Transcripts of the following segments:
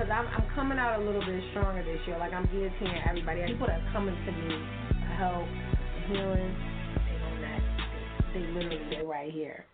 because I'm, I'm coming out a little bit stronger this year. Like I'm guillotining everybody. People that are coming to me for help, healing, they on that. They, they literally they're right here.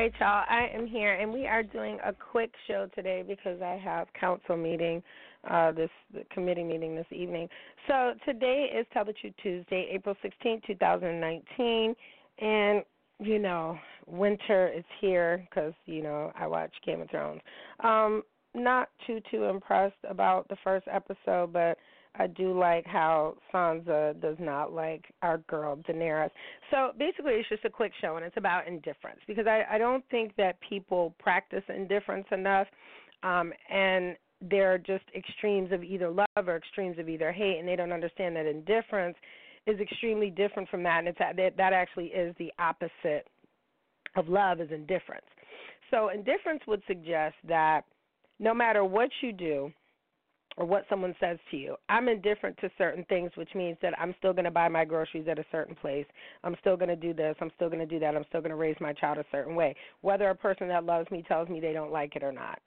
Right, y'all. I am here, and we are doing a quick show today because I have council meeting, uh, this committee meeting this evening. So today is Tell the Truth Tuesday, April 16, 2019, and you know, winter is here because you know I watch Game of Thrones. Um, not too too impressed about the first episode, but I do like how Sansa does not like our girl Daenerys. So basically, it's just a quick show, and it's about indifference because I, I don't think that people practice indifference enough, um, and they're just extremes of either love or extremes of either hate, and they don't understand that indifference is extremely different from that, and it's that that actually is the opposite of love is indifference. So indifference would suggest that no matter what you do or what someone says to you. I'm indifferent to certain things, which means that I'm still going to buy my groceries at a certain place. I'm still going to do this. I'm still going to do that. I'm still going to raise my child a certain way, whether a person that loves me tells me they don't like it or not.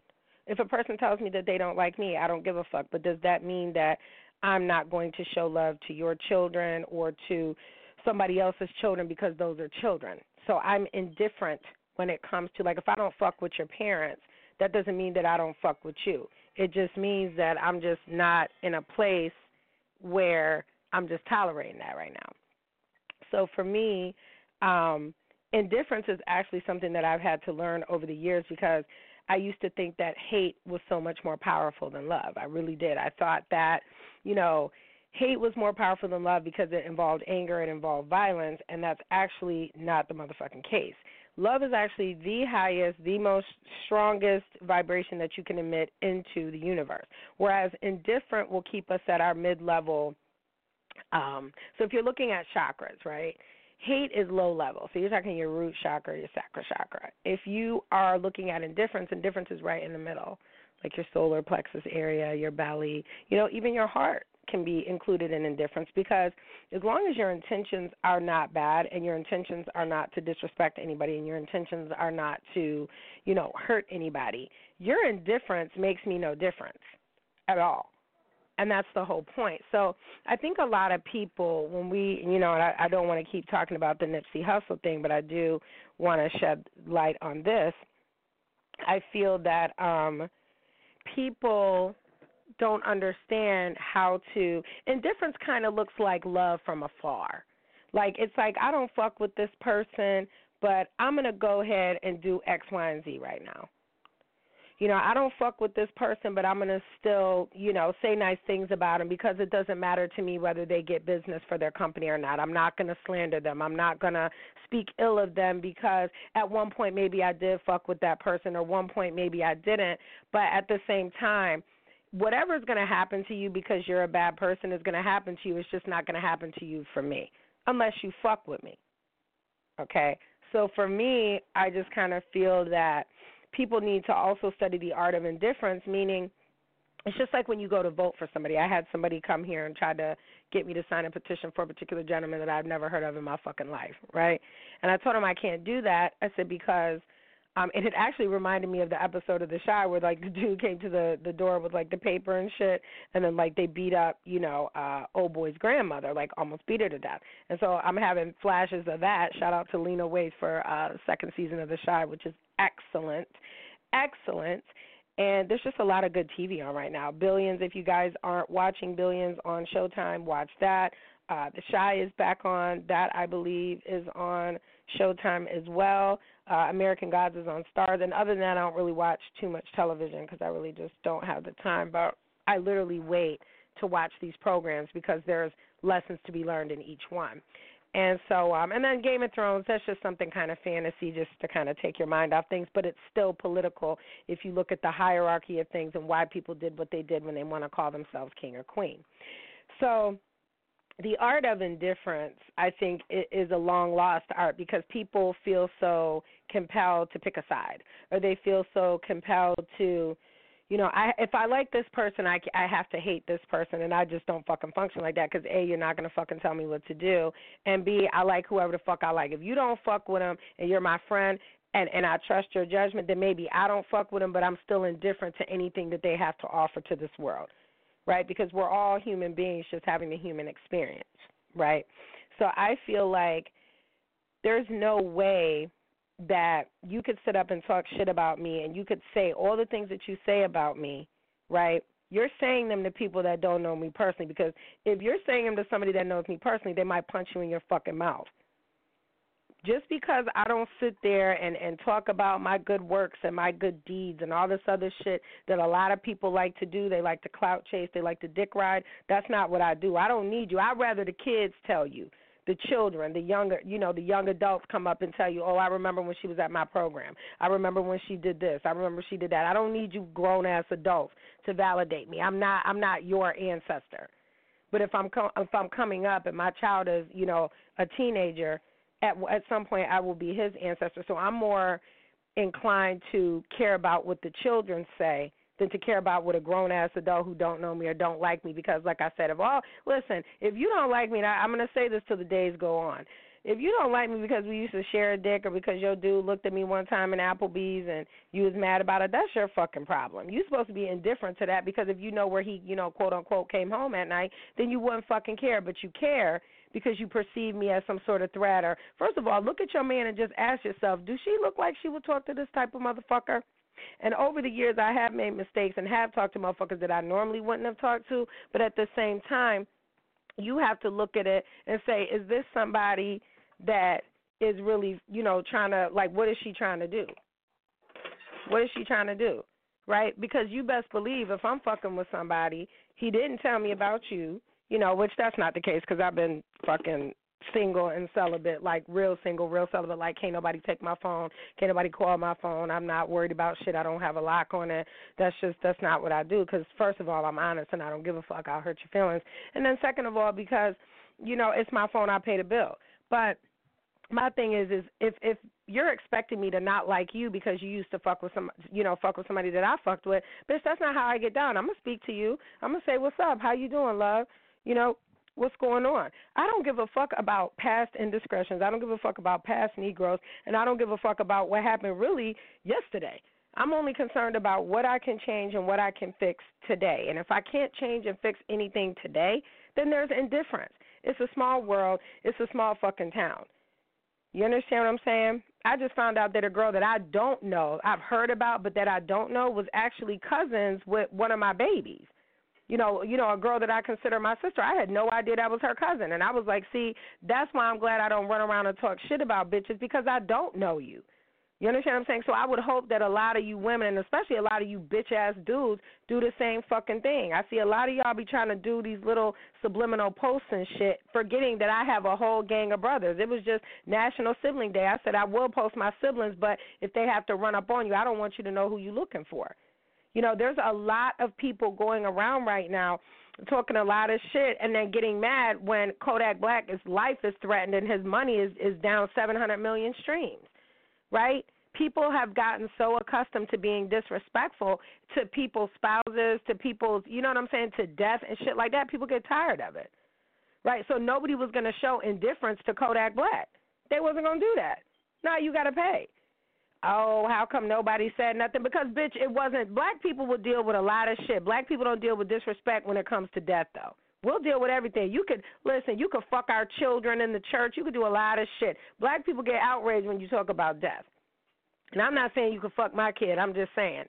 If a person tells me that they don't like me, I don't give a fuck. But does that mean that I'm not going to show love to your children or to somebody else's children because those are children? So I'm indifferent when it comes to, like, if I don't fuck with your parents, that doesn't mean that I don't fuck with you it just means that I'm just not in a place where I'm just tolerating that right now. So for me, um, indifference is actually something that I've had to learn over the years because I used to think that hate was so much more powerful than love. I really did. I thought that, you know, hate was more powerful than love because it involved anger, it involved violence, and that's actually not the motherfucking case love is actually the highest, the most strongest vibration that you can emit into the universe. Whereas indifferent will keep us at our mid level. Um, so if you're looking at chakras, right? Hate is low level. So you're talking your root chakra, your sacral chakra. If you are looking at indifference, indifference is right in the middle, like your solar plexus area, your belly, you know, even your heart can be included in indifference because as long as your intentions are not bad and your intentions are not to disrespect anybody and your intentions are not to, you know, hurt anybody, your indifference makes me no difference at all. And that's the whole point. So I think a lot of people, when we, you know, and I, I don't want to keep talking about the Nipsey Hussle thing, but I do want to shed light on this. I feel that um, people don't understand how to indifference kind of looks like love from afar. Like it's like I don't fuck with this person, but I'm going to go ahead and do X, Y, and Z right now. You know, I don't fuck with this person, but I'm going to still, you know, say nice things about them because it doesn't matter to me whether they get business for their company or not. I'm not going to slander them. I'm not going to speak ill of them because at one point maybe I did fuck with that person or one point maybe I didn't, but at the same time, whatever is going to happen to you because you're a bad person is going to happen to you. It's just not going to happen to you for me unless you fuck with me. Okay? So for me, I just kind of feel that people need to also study the art of indifference, meaning it's just like when you go to vote for somebody. I had somebody come here and try to get me to sign a petition for a particular gentleman that I've never heard of in my fucking life, right? And I told him I can't do that. I said because Um, and it actually reminded me of the episode of The Chi where like the dude came to the the door with like the paper and shit, and then like they beat up you know uh old boy's grandmother, like almost beat her to death. And so I'm having flashes of that. Shout out to Lena Waithe for uh second season of The Chi, which is excellent, excellent. And there's just a lot of good TV on right now. Billions, if you guys aren't watching Billions on Showtime, watch that. Uh, the Chi is back on. That I believe is on Showtime as well. Uh, American Gods is on Starz, and other than that, I don't really watch too much television because I really just don't have the time. But I literally wait to watch these programs because there's lessons to be learned in each one. And so, um, and then Game of Thrones, that's just something kind of fantasy just to kind of take your mind off things, but it's still political if you look at the hierarchy of things and why people did what they did when they want to call themselves king or queen. So, the art of indifference, I think, is a long lost art because people feel so compelled to pick a side, or they feel so compelled to, you know, I if I like this person, I I have to hate this person, and I just don't fucking function like that because a, you're not gonna fucking tell me what to do, and b, I like whoever the fuck I like. If you don't fuck with them and you're my friend, and and I trust your judgment, then maybe I don't fuck with them, but I'm still indifferent to anything that they have to offer to this world right? Because we're all human beings just having the human experience, right? So I feel like there's no way that you could sit up and talk shit about me and you could say all the things that you say about me, right? You're saying them to people that don't know me personally because if you're saying them to somebody that knows me personally, they might punch you in your fucking mouth just because I don't sit there and and talk about my good works and my good deeds and all this other shit that a lot of people like to do, they like to clout chase, they like to dick ride. That's not what I do. I don't need you. I'd rather the kids tell you, the children, the younger, you know, the young adults come up and tell you, "Oh, I remember when she was at my program. I remember when she did this. I remember she did that." I don't need you grown ass adults to validate me. I'm not I'm not your ancestor. But if I'm com- if I'm coming up and my child is, you know, a teenager at at some point I will be his ancestor. So I'm more inclined to care about what the children say than to care about what a grown ass adult who don't know me or don't like me because like I said, if all listen, if you don't like me, and I, I'm gonna say this till the days go on. If you don't like me because we used to share a dick or because your dude looked at me one time in Applebee's and you was mad about it, that's your fucking problem. You're supposed to be indifferent to that because if you know where he, you know, quote unquote came home at night, then you wouldn't fucking care. But you care because you perceive me as some sort of threat. Or first of all, look at your man and just ask yourself, do she look like she would talk to this type of motherfucker? And over the years, I have made mistakes and have talked to motherfuckers that I normally wouldn't have talked to. But at the same time, you have to look at it and say, is this somebody that is really, you know, trying to like, what is she trying to do? What is she trying to do? Right? Because you best believe if I'm fucking with somebody, he didn't tell me about you you know, which that's not the case because I've been fucking single and celibate, like real single, real celibate. Like can't nobody take my phone, can't nobody call my phone. I'm not worried about shit. I don't have a lock on it. That's just that's not what I do. Because first of all, I'm honest and I don't give a fuck. I'll hurt your feelings. And then second of all, because you know it's my phone, I pay the bill. But my thing is, is if if you're expecting me to not like you because you used to fuck with some, you know, fuck with somebody that I fucked with, bitch, that's not how I get down. I'm gonna speak to you. I'm gonna say, what's up? How you doing, love? You know, what's going on. I don't give a fuck about past indiscretions. I don't give a fuck about past Negroes, and I don't give a fuck about what happened really yesterday. I'm only concerned about what I can change and what I can fix today. And if I can't change and fix anything today, then there's indifference. It's a small world. It's a small fucking town. You understand what I'm saying? I just found out that a girl that I don't know, I've heard about, but that I don't know, was actually cousins with one of my babies you know, you know, a girl that I consider my sister. I had no idea that was her cousin, and I was like, see, that's why I'm glad I don't run around and talk shit about bitches because I don't know you. You understand what I'm saying? So I would hope that a lot of you women, and especially a lot of you bitch ass dudes, do the same fucking thing. I see a lot of y'all be trying to do these little subliminal posts and shit, forgetting that I have a whole gang of brothers. It was just National Sibling Day. I said I will post my siblings, but if they have to run up on you, I don't want you to know who you're looking for. You know, there's a lot of people going around right now talking a lot of shit and then getting mad when Kodak Black's life is threatened and his money is is down 700 million streams. Right? People have gotten so accustomed to being disrespectful to people's spouses, to people's, you know what I'm saying, to death and shit like that. People get tired of it. Right? So nobody was going to show indifference to Kodak Black. They wasn't going to do that. Now you got to pay. oh, how come nobody said nothing? Because bitch, it wasn't. Black people will deal with a lot of shit. Black people don't deal with disrespect when it comes to death, though. We'll deal with everything. You could listen. You could fuck our children in the church. You could do a lot of shit. Black people get outraged when you talk about death. And I'm not saying you could fuck my kid. I'm just saying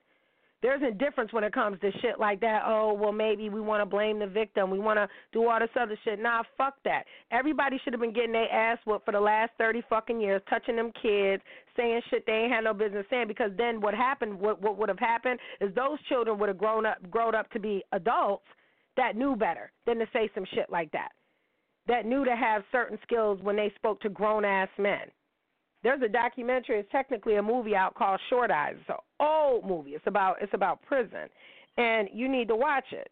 there's a difference when it comes to shit like that. Oh, well, maybe we want to blame the victim. We want to do all this other shit. Nah, fuck that. Everybody should have been getting their ass whooped for the last 30 fucking years, touching them kids, saying shit they ain't had no business saying. Because then what happened, what, what would have happened is those children would have grown up, grown up to be adults that knew better than to say some shit like that. That knew to have certain skills when they spoke to grown ass men. There's a documentary. It's technically a movie out called Short Eyes. It's an old movie. It's about it's about prison, and you need to watch it.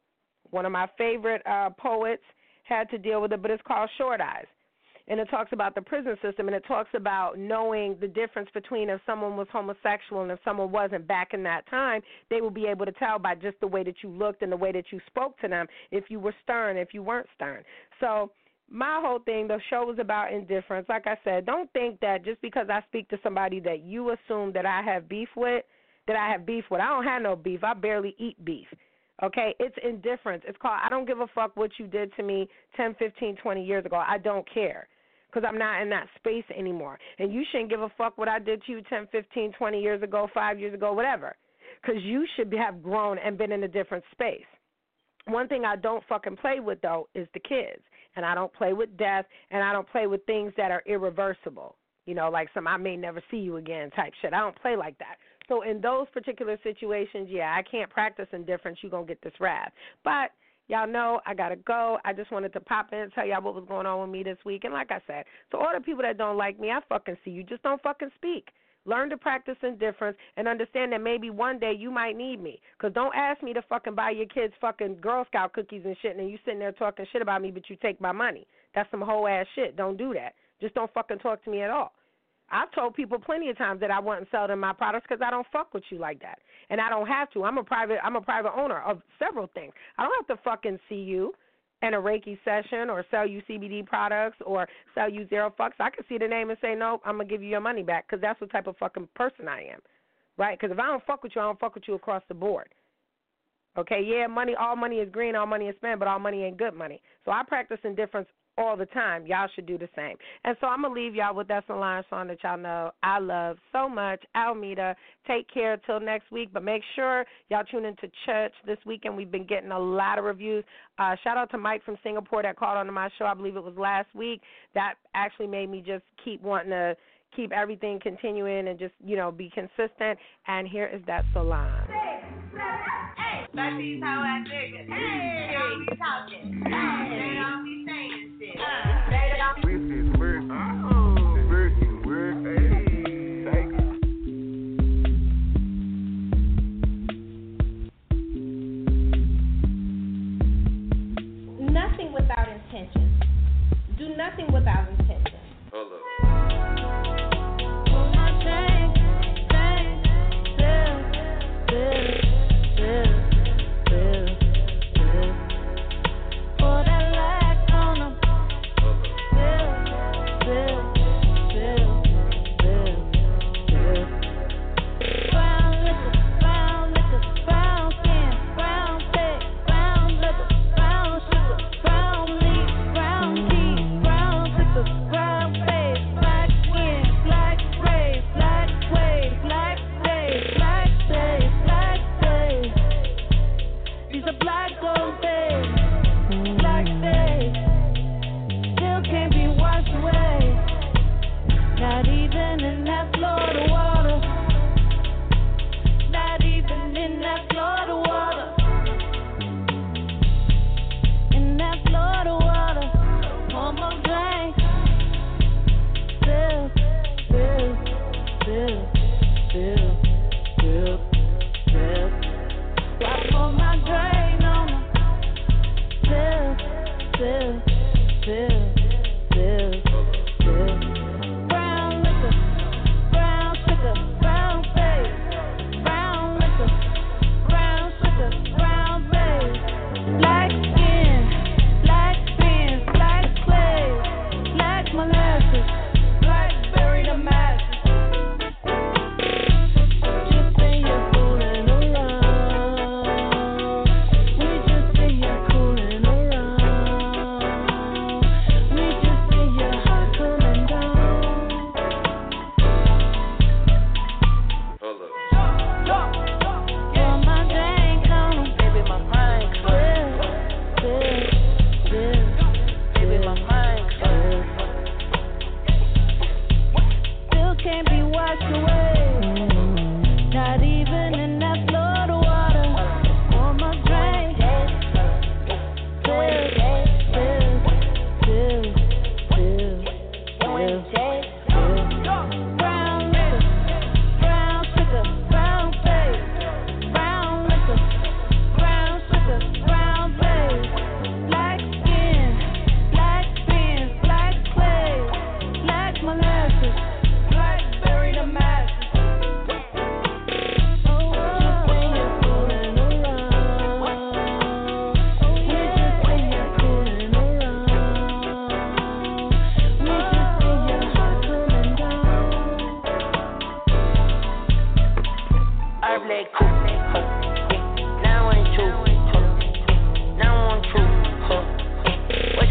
One of my favorite uh, poets had to deal with it, but it's called Short Eyes, and it talks about the prison system, and it talks about knowing the difference between if someone was homosexual and if someone wasn't. Back in that time, they would be able to tell by just the way that you looked and the way that you spoke to them if you were stern, if you weren't stern. So my whole thing, the show is about indifference. Like I said, don't think that just because I speak to somebody that you assume that I have beef with, that I have beef with. I don't have no beef. I barely eat beef. Okay? It's indifference. It's called I don't give a fuck what you did to me 10, 15, 20 years ago. I don't care because I'm not in that space anymore. And you shouldn't give a fuck what I did to you 10, 15, 20 years ago, 5 years ago, whatever. Cuz you should have grown and been in a different space. One thing I don't fucking play with though is the kids and I don't play with death, and I don't play with things that are irreversible. You know, like some I may never see you again type shit. I don't play like that. So in those particular situations, yeah, I can't practice indifference. You're gonna get this wrath. But y'all know I gotta go. I just wanted to pop in and tell y'all what was going on with me this week. And like I said, to all the people that don't like me, I fucking see you. Just don't fucking speak. Learn to practice indifference and understand that maybe one day you might need me. Because don't ask me to fucking buy your kids fucking Girl Scout cookies and shit, and you sitting there talking shit about me, but you take my money. That's some whole ass shit. Don't do that. Just don't fucking talk to me at all. I've told people plenty of times that I wouldn't sell them my products because I don't fuck with you like that, and I don't have to. I'm a private. I'm a private owner of several things. I don't have to fucking see you and a Reiki session or sell you CBD products or sell you zero fucks, I could see the name and say, no, I'm going to give you your money back because that's what type of fucking person I am. Right? Because if I don't fuck with you, I don't fuck with you across the board. Okay, yeah, money, all money is green, all money is spent, but all money ain't good money. So I practice indifference all the time. Y'all should do the same. And so I'm gonna leave y'all with that line song that y'all know I love so much. Almeda, take care till next week. But make sure y'all tune into church this weekend. We've been getting a lot of reviews. Uh, shout out to Mike from Singapore that called onto my show. I believe it was last week. That actually made me just keep wanting to keep everything continuing and just you know be consistent. And here is that Solange. Hey, hey, how I Hey, they don't be talking. Hey, Yes,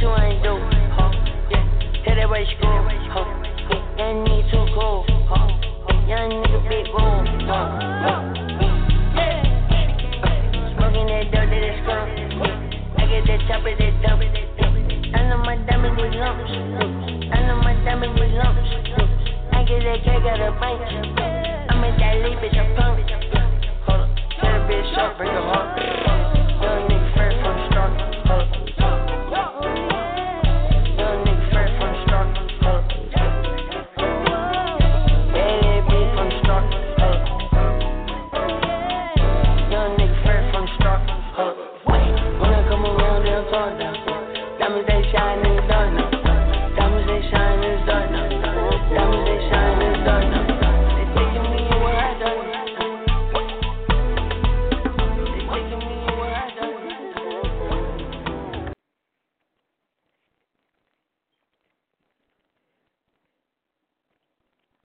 you ain't do? Huh. Yeah. Tell that way school. Huh. Young nigga too cool. Huh. Young nigga big room. Huh. Huh. Smoking that dope that skunk. I get that chopper that dump. I know my diamond with lumps. I know my diamond with lumps. I get that cake out of bank. I'm in that lead, bitch, I'm punk. Hold up, that bitch up, bring her up.